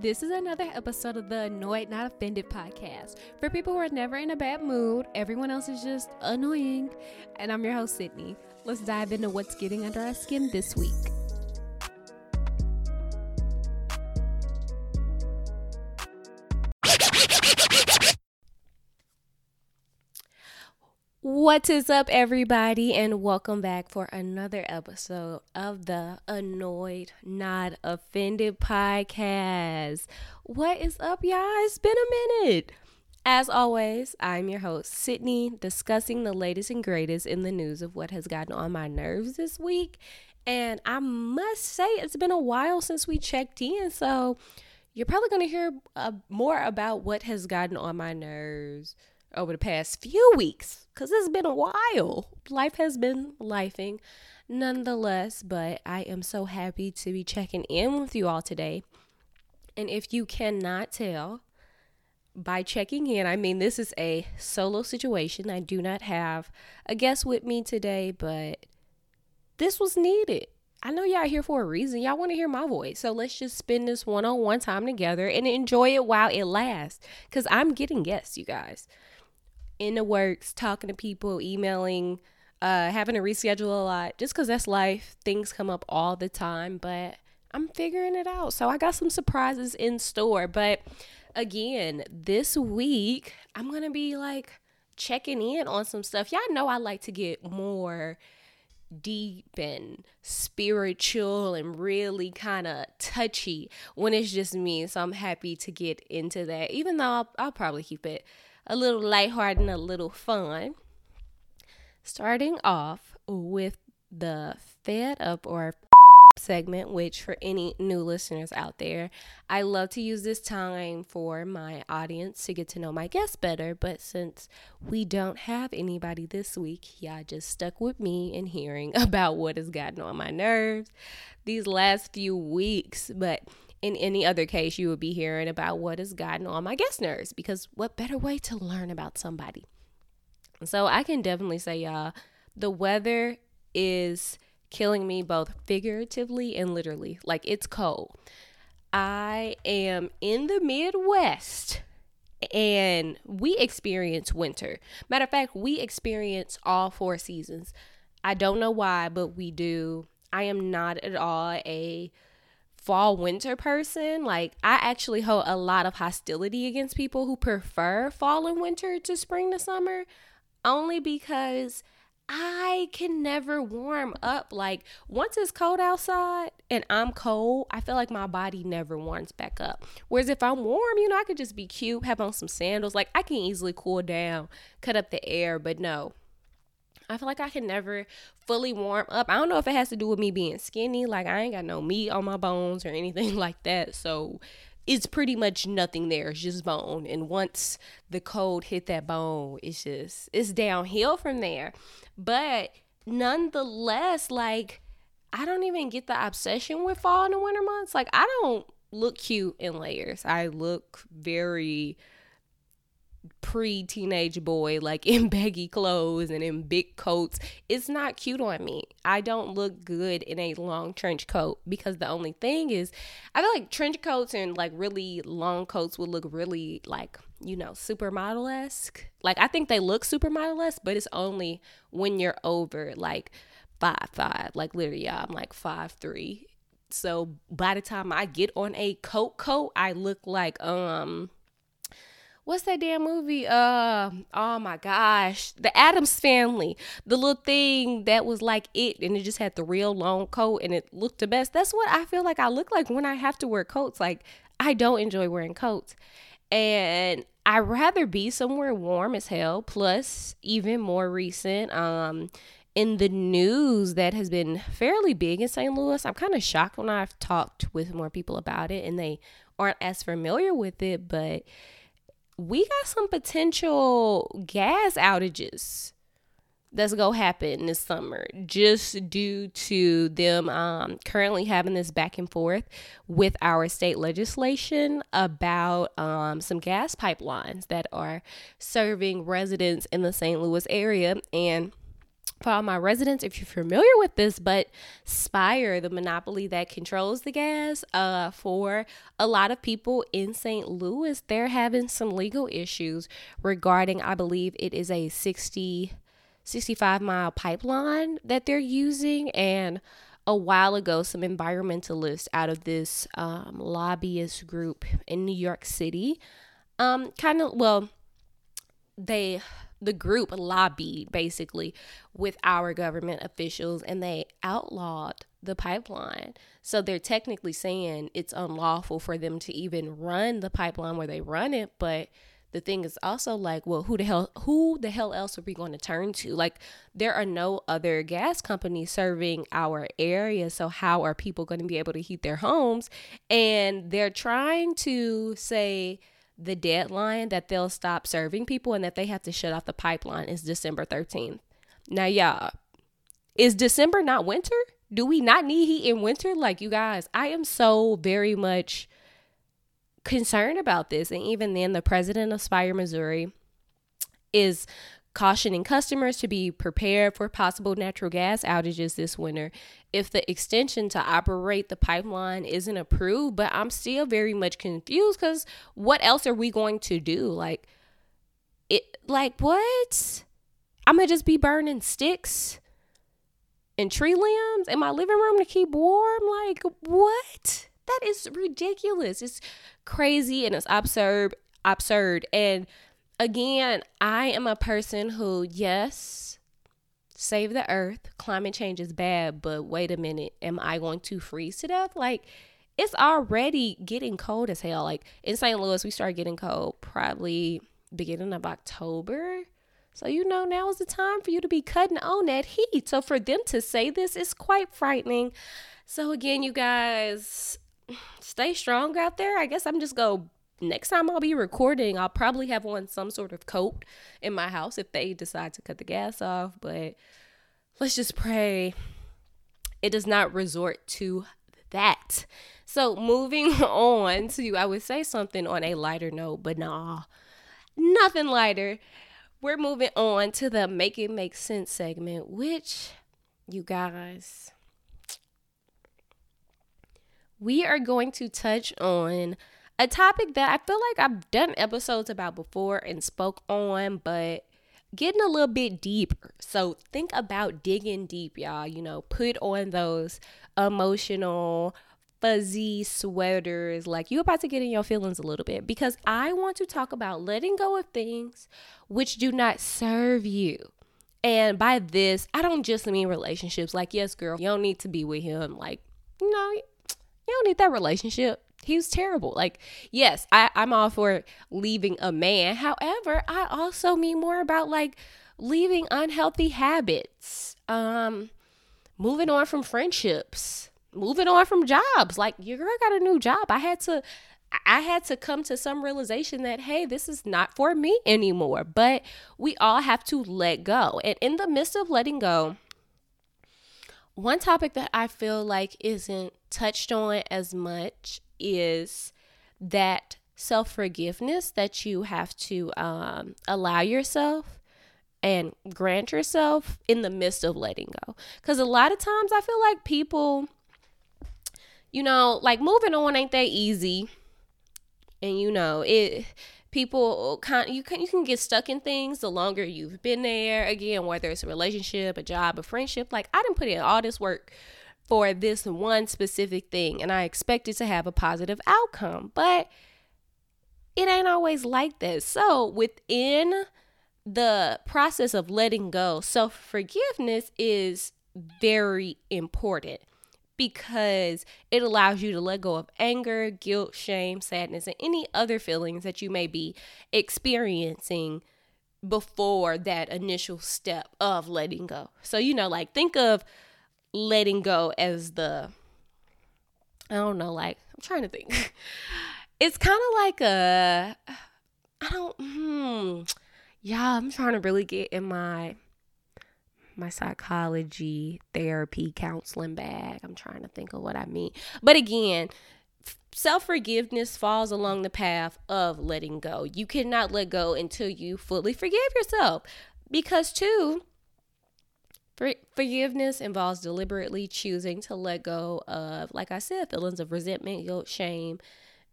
This is another episode of the Annoyed Not Offended podcast for people who are never in a bad mood. Everyone else is just annoying. And I'm your host, Sydney. Let's dive into what's getting under our skin this week. What is up, everybody, and welcome back for another episode of the Annoyed Not Offended podcast. What is up, y'all? It's been a minute. As always, I'm your host, Sydney, discussing the latest and greatest in the news of what has gotten on my nerves this week. And I must say, it's been a while since we checked in, so you're probably going to hear uh, more about what has gotten on my nerves over the past few weeks because it's been a while. Life has been lifing nonetheless, but I am so happy to be checking in with you all today. And if you cannot tell by checking in, I mean, this is a solo situation. I do not have a guest with me today, but this was needed. I know y'all here for a reason. Y'all want to hear my voice. So let's just spend this one on one time together and enjoy it while it lasts. Because I'm getting guests, you guys in the works, talking to people, emailing, uh, having to reschedule a lot just because that's life. Things come up all the time, but I'm figuring it out. So I got some surprises in store. But again, this week, I'm going to be like checking in on some stuff. Y'all know I like to get more deep and spiritual and really kind of touchy when it's just me. So I'm happy to get into that, even though I'll, I'll probably keep it a little lighthearted and a little fun. Starting off with the Fed Up or segment, which for any new listeners out there, I love to use this time for my audience to get to know my guests better. But since we don't have anybody this week, y'all just stuck with me and hearing about what has gotten on my nerves these last few weeks. But in any other case, you would be hearing about what has gotten on my guest nerves because what better way to learn about somebody? So I can definitely say, y'all, the weather is killing me both figuratively and literally. Like it's cold. I am in the Midwest and we experience winter. Matter of fact, we experience all four seasons. I don't know why, but we do. I am not at all a fall winter person. Like I actually hold a lot of hostility against people who prefer fall and winter to spring to summer only because I can never warm up. Like once it's cold outside and I'm cold, I feel like my body never warms back up. Whereas if I'm warm, you know, I could just be cute, have on some sandals. Like I can easily cool down, cut up the air, but no. I feel like I can never fully warm up. I don't know if it has to do with me being skinny, like I ain't got no meat on my bones or anything like that. So it's pretty much nothing there. It's just bone. And once the cold hit that bone, it's just it's downhill from there. But nonetheless, like I don't even get the obsession with fall and the winter months. Like I don't look cute in layers. I look very pre teenage boy, like in baggy clothes and in big coats. It's not cute on me. I don't look good in a long trench coat because the only thing is, I feel like trench coats and like really long coats would look really like, you know, supermodel esque. Like, I think they look supermodel esque, but it's only when you're over like five five. Like, literally, I'm like five three. So by the time I get on a coat coat, I look like, um, what's that damn movie? Uh, oh my gosh, the Addams Family, the little thing that was like it, and it just had the real long coat, and it looked the best. That's what I feel like I look like when I have to wear coats. Like I don't enjoy wearing coats, and I would rather be somewhere warm as hell. Plus, even more recent, um, in the news that has been fairly big in St. Louis. I'm kind of shocked when I've talked with more people about it and they aren't as familiar with it, but we got some potential gas outages that's gonna happen this summer just due to them um, currently having this back and forth with our state legislation about um, some gas pipelines that are serving residents in the St. Louis area and for all my residents, if you're familiar with this, but Spire, the monopoly that controls the gas, uh, for a lot of people in St. Louis, they're having some legal issues regarding, I believe it is a 60, 65 mile pipeline that they're using. And a while ago, some environmentalists out of this um, lobbyist group in New York City, um, kind of, well, they the group lobbied basically with our government officials and they outlawed the pipeline. So they're technically saying it's unlawful for them to even run the pipeline where they run it, but the thing is also like, well, who the hell who the hell else are we going to turn to? Like there are no other gas companies serving our area, so how are people going to be able to heat their homes? And they're trying to say the deadline that they'll stop serving people and that they have to shut off the pipeline is December 13th. Now, y'all, is December not winter? Do we not need heat in winter? Like, you guys, I am so very much concerned about this. And even then, the president of Spire, Missouri, is cautioning customers to be prepared for possible natural gas outages this winter if the extension to operate the pipeline isn't approved. But I'm still very much confused because what else are we going to do? Like, it, like what? I'm gonna just be burning sticks and tree limbs in my living room to keep warm? Like, what? That is ridiculous. It's crazy and it's absurd. Absurd. And again, I am a person who, yes, save the earth. Climate change is bad, but wait a minute. Am I going to freeze to death? Like, it's already getting cold as hell. Like in St. Louis, we start getting cold probably beginning of October. So, you know, now is the time for you to be cutting on that heat. So, for them to say this is quite frightening. So, again, you guys, stay strong out there. I guess I'm just going to next time I'll be recording, I'll probably have on some sort of coat in my house if they decide to cut the gas off. But let's just pray it does not resort to that. So moving on to, I would say something on a lighter note, but nah, nothing lighter. We're moving on to the Make It Make Sense segment, which you guys, we are going to touch on a topic that I feel like I've done episodes about before and spoke on, but getting a little bit deeper. So think about digging deep, y'all. You know, put on those emotional, fuzzy sweaters. Like you're about to get in your feelings a little bit because I want to talk about letting go of things which do not serve you. And by this, I don't just mean relationships. Like, yes, girl, you don't need to be with him. Like, no, you don't need that relationship he was terrible. Like, yes, I, I'm all for leaving a man. However, I also mean more about like leaving unhealthy habits, um, moving on from friendships, moving on from jobs. Like, your girl got a new job. I had to I had to come to some realization that, hey, this is not for me anymore. But we all have to let go. And in the midst of letting go, one topic that I feel like isn't touched on as much is that self forgiveness that you have to um, allow yourself and grant yourself in the midst of letting go. Because a lot of times I feel like people, you know, like moving on ain't that easy. And you know, it people kind you can you can get stuck in things the longer you've been there. Again, whether it's a relationship, a job, a friendship. Like I didn't put in all this work for this one specific thing and I expected to have a positive outcome, but it ain't always like that. So, within the process of letting go, self forgiveness is very important because it allows you to let go of anger, guilt, shame, sadness, and any other feelings that you may be experiencing before that initial step of letting go. So, you know, like think of letting go as the I don't know, like I'm trying to think. It's kind of like a I don't hmm yeah, I'm trying to really get in my my psychology therapy counseling bag. I'm trying to think of what I mean. But again, self-forgiveness falls along the path of letting go. You cannot let go until you fully forgive yourself. Because too, Forgiveness involves deliberately choosing to let go of, like I said, feelings of resentment, guilt, shame.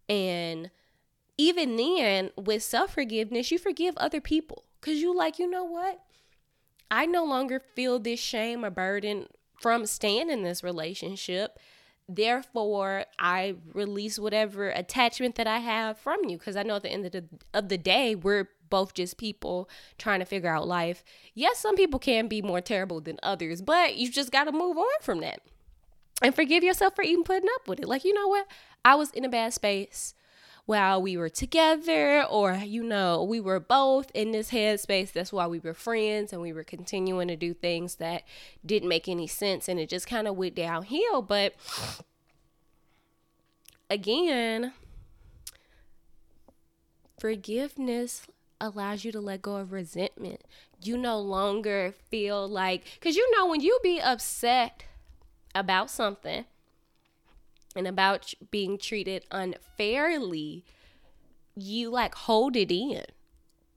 And even then, with self forgiveness, you forgive other people because you, like, you know what? I no longer feel this shame or burden from staying in this relationship. Therefore, I release whatever attachment that I have from you because I know at the end of the, of the day, we're both just people trying to figure out life. Yes, some people can be more terrible than others, but you just got to move on from that and forgive yourself for even putting up with it. Like, you know what? I was in a bad space while we were together, or, you know, we were both in this headspace. That's why we were friends and we were continuing to do things that didn't make any sense and it just kind of went downhill. But again, forgiveness allows you to let go of resentment. You no longer feel like, because you know, when you be upset about something and about being treated unfairly, you like hold it in.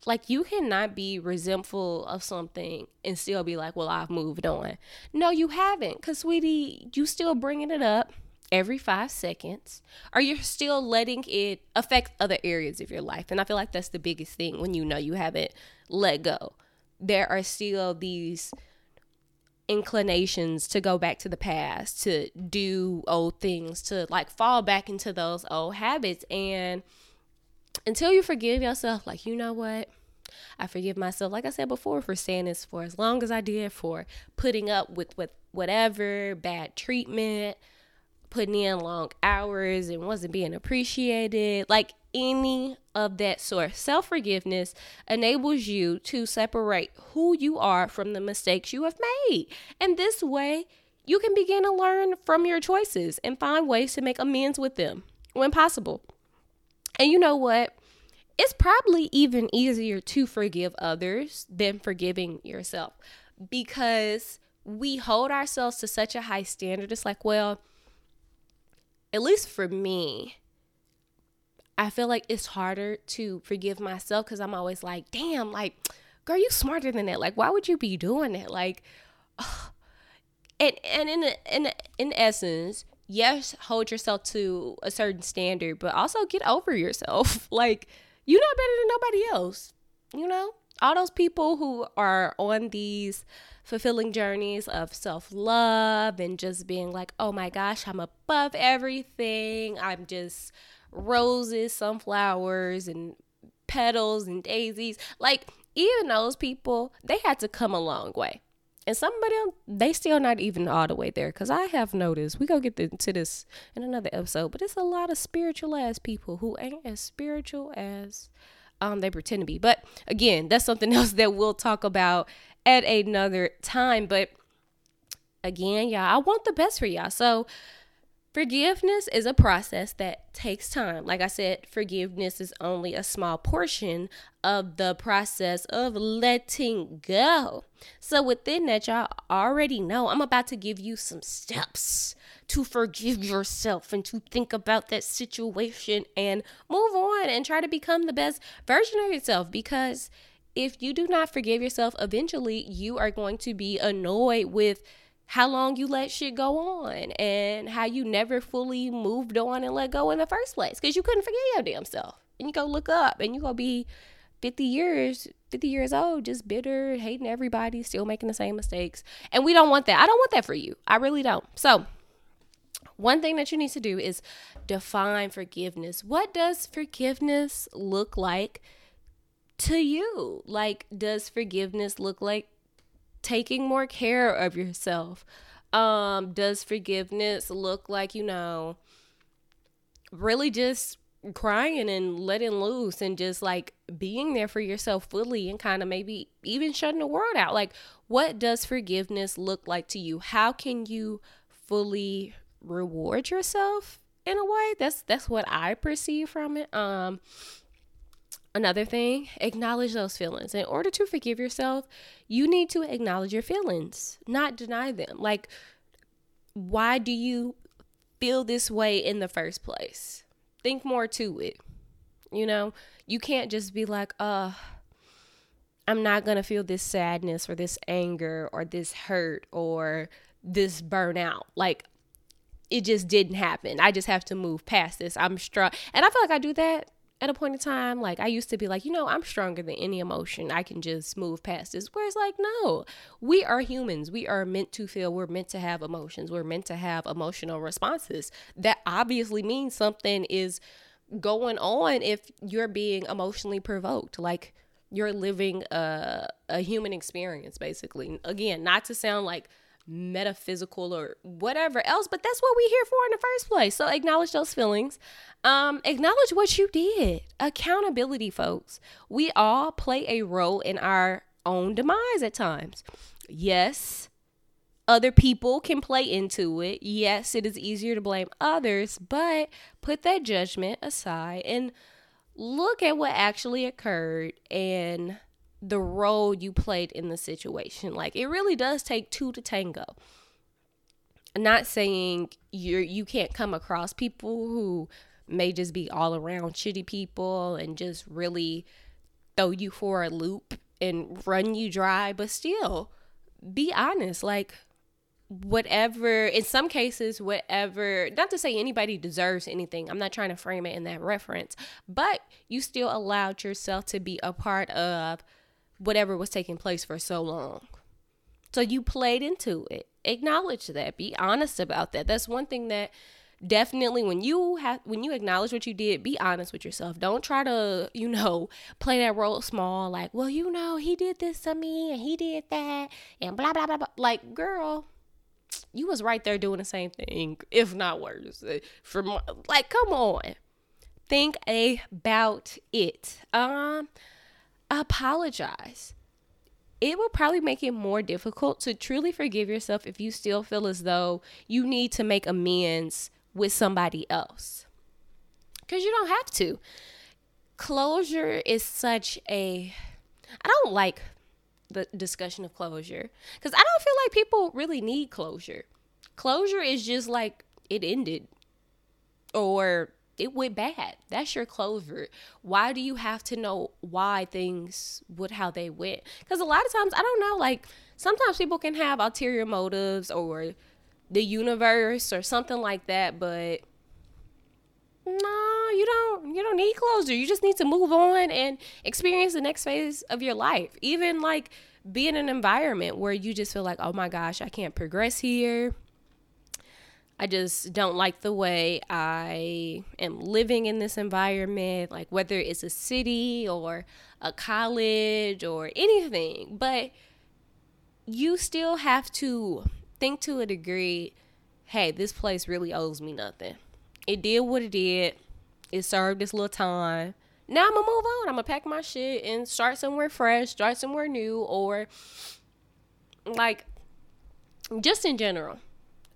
Like you cannot be resentful of something and still be like, well, I've moved on. No, you haven't. Because, sweetie, you still bringing it up every five seconds? Are you still letting it affect other areas of your life? And I feel like that's the biggest thing when you know you haven't let go. There are still these inclinations to go back to the past, to do old things, to like fall back into those old habits. And until you forgive yourself, like, you know what? I forgive myself, like I said before, for saying this for as long as I did, for putting up with, with whatever bad treatment, putting in long hours and wasn't being appreciated, like any of that sort. Self forgiveness enables you to separate who you are from the mistakes you have made. And this way, you can begin to learn from your choices and find ways to make amends with them when possible. And you know what? It's probably even easier to forgive others than forgiving yourself because we hold ourselves to such a high standard. It's like, well, at least for me, I feel like it's harder to forgive myself because I'm always like, damn, like, girl, you smarter than that. Like, why would you be doing that? Like, and and in in in essence, yes, hold yourself to a certain standard, but also get over yourself. like, you're not better than nobody else. You know, all those people who are on these fulfilling journeys of self love and just being like, oh my gosh, I'm above everything. I'm just roses, sunflowers, and petals and daisies. Like, even those people, they had to come a long way. And some of them, they still not even all the way there. Because I have noticed, we go get into this in another episode, but it's a lot of spiritual ass people who ain't as spiritual as um, they pretend to be. But again, that's something else that we'll talk about at another time. But again, y'all, I want the best for y'all. So forgiveness is a process that takes time. Like I said, forgiveness is only a small portion of the process of letting go. So within that, y'all already know I'm about to give you some steps to forgive yourself and to think about that situation and move on and try to become the best version of yourself because if you do not forgive yourself, eventually you are going to be annoyed with how long you let shit go on and how you never fully moved on and let go in the first place because you couldn't forgive your damn self. And you go look up and you go be 50 years, 50 years old, just bitter, hating everybody, still making the same mistakes. And we don't want that. I don't want that for you. I really don't. So, one thing that you need to do is define forgiveness. What does forgiveness look like to you? Like, does forgiveness look like taking more care of yourself? Um, does forgiveness look like, you know, really just crying and letting loose and just like being there for yourself fully and kind of maybe even shutting the world out? Like, what does forgiveness look like to you? How can you fully reward yourself in a way? That's that's what I perceive from it. Um Another thing, acknowledge those feelings. In order to forgive yourself, you need to acknowledge your feelings, not deny them. Like, why do you feel this way in the first place? Think more to it. You know, you can't just be like, uh, I'm not going to feel this sadness or this anger or this hurt or this burnout. Like it just didn't happen. I just have to move past this. I'm strong. And I feel like I do that at a point in time. Like I used to be like, you know, I'm stronger than any emotion. I can just move past this. Where it's like, no, we are humans. We are meant to feel. We're meant to have emotions. We're meant to have emotional responses. That obviously means something is going on if you're being emotionally provoked. Like you're living a, a human experience, basically. Again, not to sound like metaphysical or whatever else, but that's what we're here for in the first place. So acknowledge those feelings. Um, acknowledge what you did. Accountability, folks. We all play a role in our own demise at times. Yes, other people can play into it. Yes, it is easier to blame others, but put that judgment aside and look at what actually occurred and the role you played in the situation. Like it really does take two to tango. I'm not saying you're you can't come across people who may just be all around shitty people and just really throw you for a loop and run you dry, but still be honest. Like whatever in some cases whatever not to say anybody deserves anything i'm not trying to frame it in that reference but you still allowed yourself to be a part of whatever was taking place for so long so you played into it acknowledge that be honest about that that's one thing that definitely when you have when you acknowledge what you did be honest with yourself don't try to you know play that role small like well you know he did this to me and he did that and blah blah blah, blah. like girl you was right there doing the same thing, if not worse. From like, come on, think about it. Um, apologize. It will probably make it more difficult to truly forgive yourself if you still feel as though you need to make amends with somebody else. Because you don't have to. Closure is such a. I don't like the discussion of closure because I don't feel like people really need closure. Closure is just like it ended or it went bad. That's your closure. Why do you have to know why things would how they went? Because a lot of times I don't know. Like sometimes people can have ulterior motives or the universe or something like that, but no, you don't you don't need closure. You just need to move on and experience the next phase of your life. Even like be in an environment where you just feel like, "Oh my gosh, I can't progress here." I just don't like the way I am living in this environment, like whether it's a city or a college or anything. But you still have to think to a degree hey, this place really owes me nothing it did what it did. It served its little time. Now I'm gonna move on. I'm gonna pack my shit and start somewhere fresh, start somewhere new, or like just in general,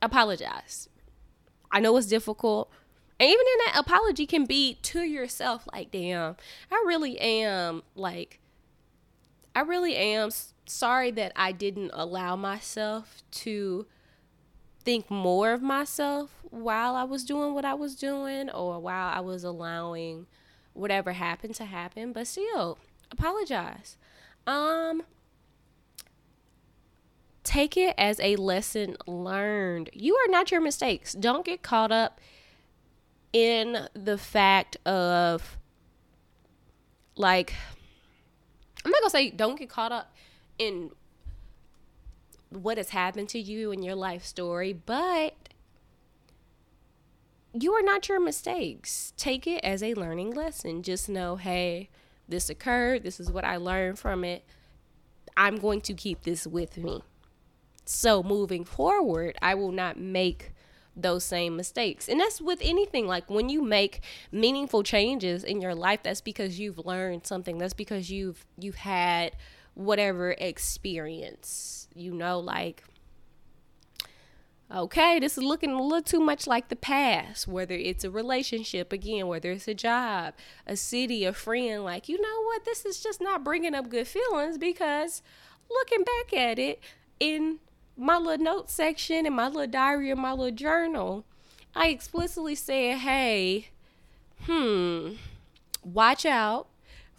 apologize. I know it's difficult. And even in that apology can be to yourself like, damn, I really am like I really am sorry that I didn't allow myself to think more of myself while I was doing what I was doing or while I was allowing whatever happened to happen, but still apologize. Um take it as a lesson learned. You are not your mistakes. Don't get caught up in the fact of like I'm not going to say don't get caught up in what has happened to you in your life story, but you are not your mistakes. Take it as a learning lesson. Just know, hey, this occurred. This is what I learned from it. I'm going to keep this with me. So moving forward, I will not make those same mistakes. And that's with anything like when you make meaningful changes in your life, that's because you've learned something. That's because you've you've had whatever experience. You know like okay, this is looking a little too much like the past, whether it's a relationship, again, whether it's a job, a city, a friend, like, you know what, this is just not bringing up good feelings because looking back at it in my little note section in my little diary or my little journal, I explicitly said, hey, hmm, watch out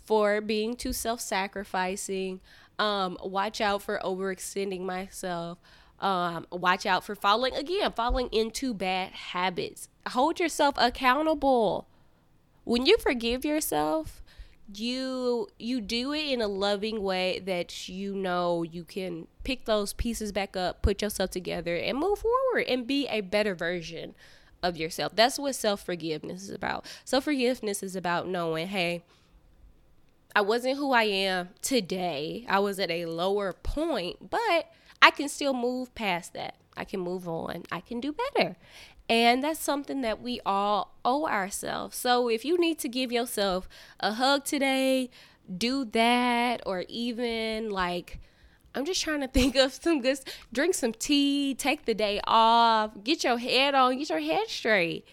for being too self sacrificing. Um, watch out for overextending myself. Um, watch out for falling again, falling into bad habits. Hold yourself accountable. When you forgive yourself, you you do it in a loving way that you know you can pick those pieces back up, put yourself together and move forward and be a better version of yourself. That's what self-forgiveness is about. Self-forgiveness is about knowing, hey, I wasn't who I am today. I was at a lower point, but I can still move past that. I can move on. I can do better. And that's something that we all owe ourselves. So if you need to give yourself a hug today, do that, or even like, I'm just trying to think of some good, drink some tea, take the day off, get your head on, get your head straight.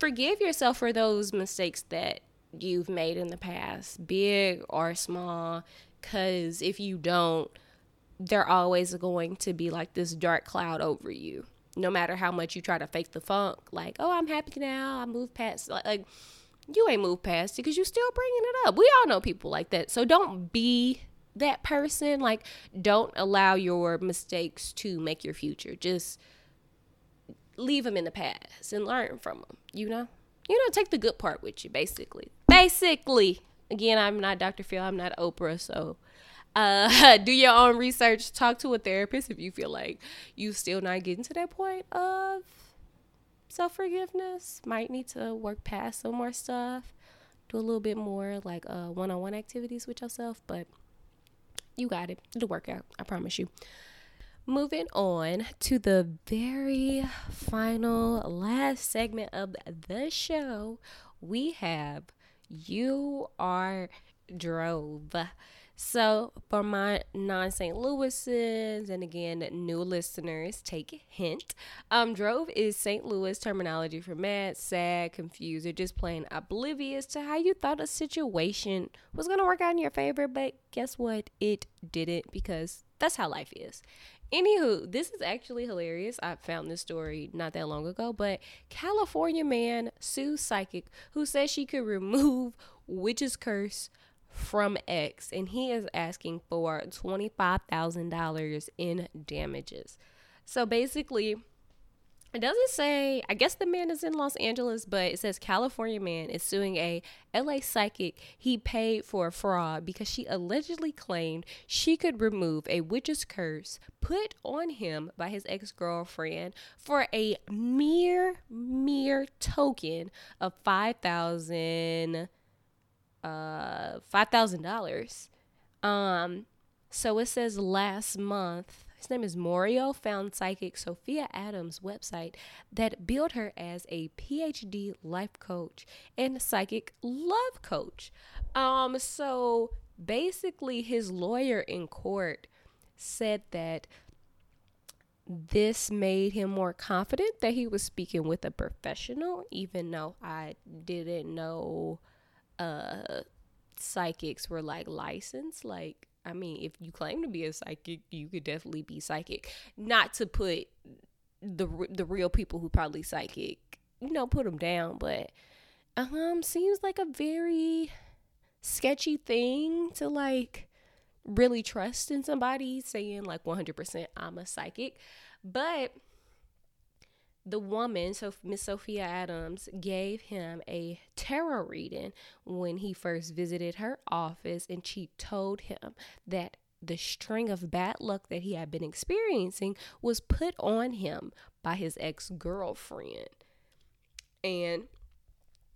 Forgive yourself for those mistakes that you've made in the past, big or small, because if you don't, they're always going to be like this dark cloud over you no matter how much you try to fake the funk, like, oh, I'm happy now, I moved past, like, like you ain't moved past it because you're still bringing it up. We all know people like that. So don't be that person. Like, don't allow your mistakes to make your future. Just leave them in the past and learn from them, you know? You know, take the good part with you, basically. Basically. Again, I'm not Dr. Phil, I'm not Oprah, so uh, do your own research. Talk to a therapist if you feel like you still not getting to that point of self forgiveness. Might need to work past some more stuff. Do a little bit more like one on one activities with yourself, but you got it. It'll work out. I promise you. Moving on to the very final last segment of the show, we have You Are Drove. So, for my non St. Louisans and again, new listeners, take a hint. Um, drove is St. Louis terminology for mad, sad, confused, or just plain oblivious to how you thought a situation was going to work out in your favor. But guess what? It didn't because that's how life is. Anywho, this is actually hilarious. I found this story not that long ago, but California man sues psychic who says she could remove witch's curse from X, and he is asking for $25,000 in damages. So basically, it doesn't say, I guess the man is in Los Angeles, but it says California man is suing a LA psychic he paid for a fraud because she allegedly claimed she could remove a witch's curse put on him by his ex girlfriend for a mere, mere token of 5000 uh five thousand dollars. Um, so it says last month. His name is Morio, found psychic Sophia Adams' website that billed her as a PhD life coach and psychic love coach. Um, so basically, his lawyer in court said that this made him more confident that he was speaking with a professional, even though I didn't know uh psychics were like licensed. Like i mean if you claim to be a psychic you could definitely be psychic. Not to put the the real people who probably psychic you know put them down but um seems like a very sketchy thing to like really trust in somebody saying like 100% I'm a psychic. But the woman, so Miss Sophia Adams, gave him a tarot reading when he first visited her office, and she told him that the string of bad luck that he had been experiencing was put on him by his ex girlfriend. And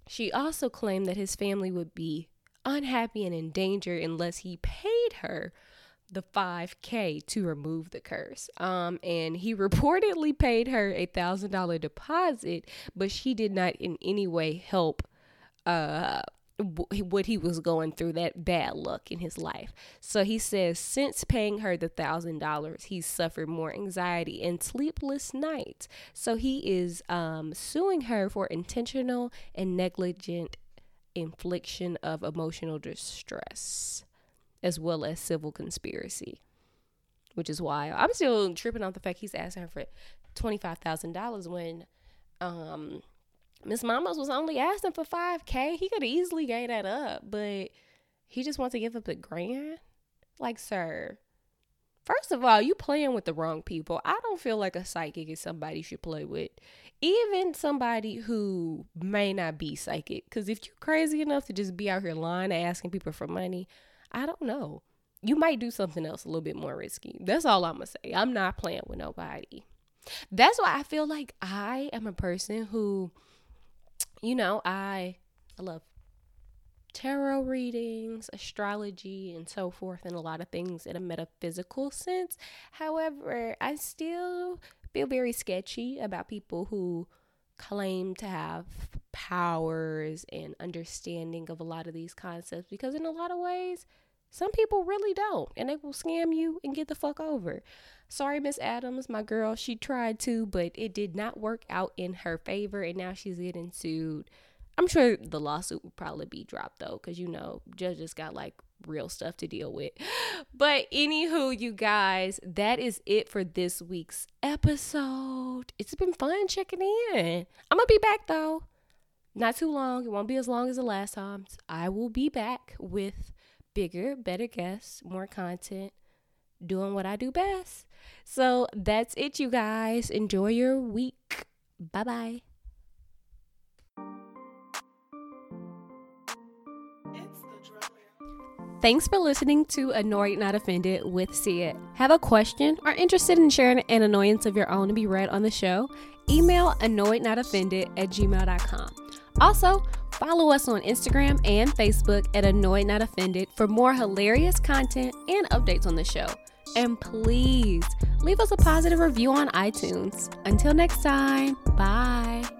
she also claimed that his family would be unhappy and in danger unless he paid her the 5k to remove the curse. Um and he reportedly paid her a thousand dollar deposit but she did not in any way help uh what he was going through that bad luck in his life. So he says since paying her the thousand dollars he's suffered more anxiety and sleepless nights. So he is um suing her for intentional and negligent infliction of emotional distress as well as civil conspiracy, which is why I'm still tripping off the fact he's asking her for twenty five thousand dollars when um Miss Mamas was only asking for five k. He could easily gave that up, but he just wants to give up a grand? Like, sir, first of all, you playing with the wrong people. I don't feel like a psychic is somebody you should play with. Even somebody who may not be psychic. Because if you're crazy enough to just be out here lying and asking people for money, I don't know. You might do something else a little bit more risky. That's all I'm going to say. I'm not playing with nobody. That's why I feel like I am a person who, you know, I I love tarot readings, astrology, and so forth, and a lot of things in a metaphysical sense. However, I still feel very sketchy about people who claim to have powers and understanding of a lot of these concepts because, in a lot of ways, some people really don't, and they will scam you and get the fuck over. Sorry, Miss Adams, my girl, she tried to, but it did not work out in her favor, and now she's getting sued I'm sure the lawsuit will probably be dropped though, because you know, judges got like real stuff to deal with. But anywho, you guys, that is it for this week's episode. It's been fun checking in. I'm gonna be back though. Not too long. It won't be as long as the last time. I will be back with bigger, better guests, more content, doing what I do best. So that's it, you guys. Enjoy your week. Bye bye. Thanks for listening to Annoyed Not Offended with Sia. Have a question or interested in sharing an annoyance of your own to be read on the show? Email annoyednotoffended at gmail.com. Also, follow us on Instagram and Facebook at Annoyed Not Offended for more hilarious content and updates on the show. And please leave us a positive review on iTunes. Until next time, bye.